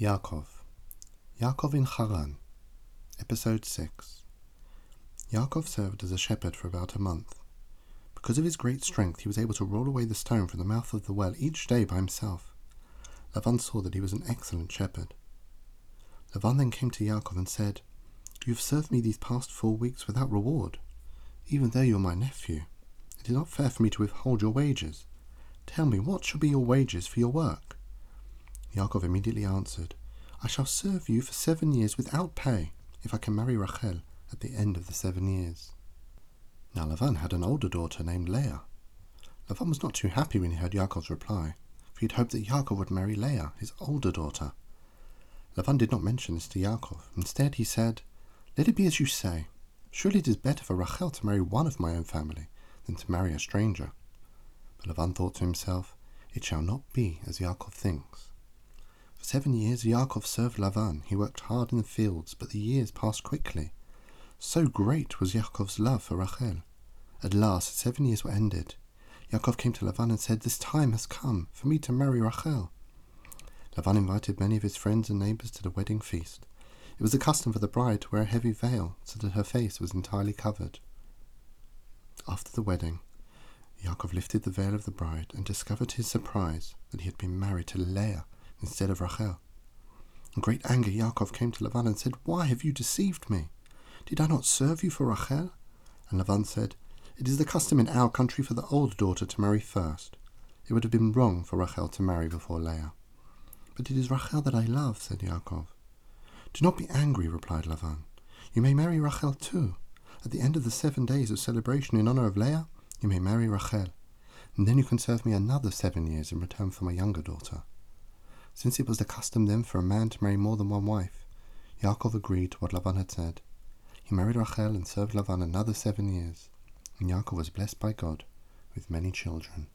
Yaakov. Yaakov in Haran. Episode 6. Yaakov served as a shepherd for about a month. Because of his great strength, he was able to roll away the stone from the mouth of the well each day by himself. Lavan saw that he was an excellent shepherd. Lavan then came to Yaakov and said, You have served me these past four weeks without reward, even though you are my nephew. It is not fair for me to withhold your wages. Tell me, what shall be your wages for your work? Yaakov immediately answered, I shall serve you for seven years without pay, if I can marry Rachel at the end of the seven years. Now Lavan had an older daughter named Leah. Lavan was not too happy when he heard Yaakov's reply, for he had hoped that Yaakov would marry Leah, his older daughter. Lavan did not mention this to Yaakov. Instead, he said, Let it be as you say. Surely it is better for Rachel to marry one of my own family than to marry a stranger. But Lavan thought to himself, It shall not be as Yaakov thinks. For seven years Yaakov served Lavan. He worked hard in the fields, but the years passed quickly. So great was Yaakov's love for Rachel. At last, seven years were ended. Yaakov came to Lavan and said, This time has come for me to marry Rachel. Lavan invited many of his friends and neighbors to the wedding feast. It was the custom for the bride to wear a heavy veil so that her face was entirely covered. After the wedding, Yaakov lifted the veil of the bride and discovered to his surprise that he had been married to Leah instead of Rachel. In great anger, Yaakov came to Lavan and said, Why have you deceived me? Did I not serve you for Rachel? And Lavan said, It is the custom in our country for the older daughter to marry first. It would have been wrong for Rachel to marry before Leah. But it is Rachel that I love, said Yaakov. Do not be angry, replied Lavan. You may marry Rachel too. At the end of the seven days of celebration in honor of Leah, you may marry Rachel, and then you can serve me another seven years in return for my younger daughter. Since it was the custom then for a man to marry more than one wife, Yaakov agreed to what Lavan had said. He married Rachel and served Lavan another seven years, and Yaakov was blessed by God with many children.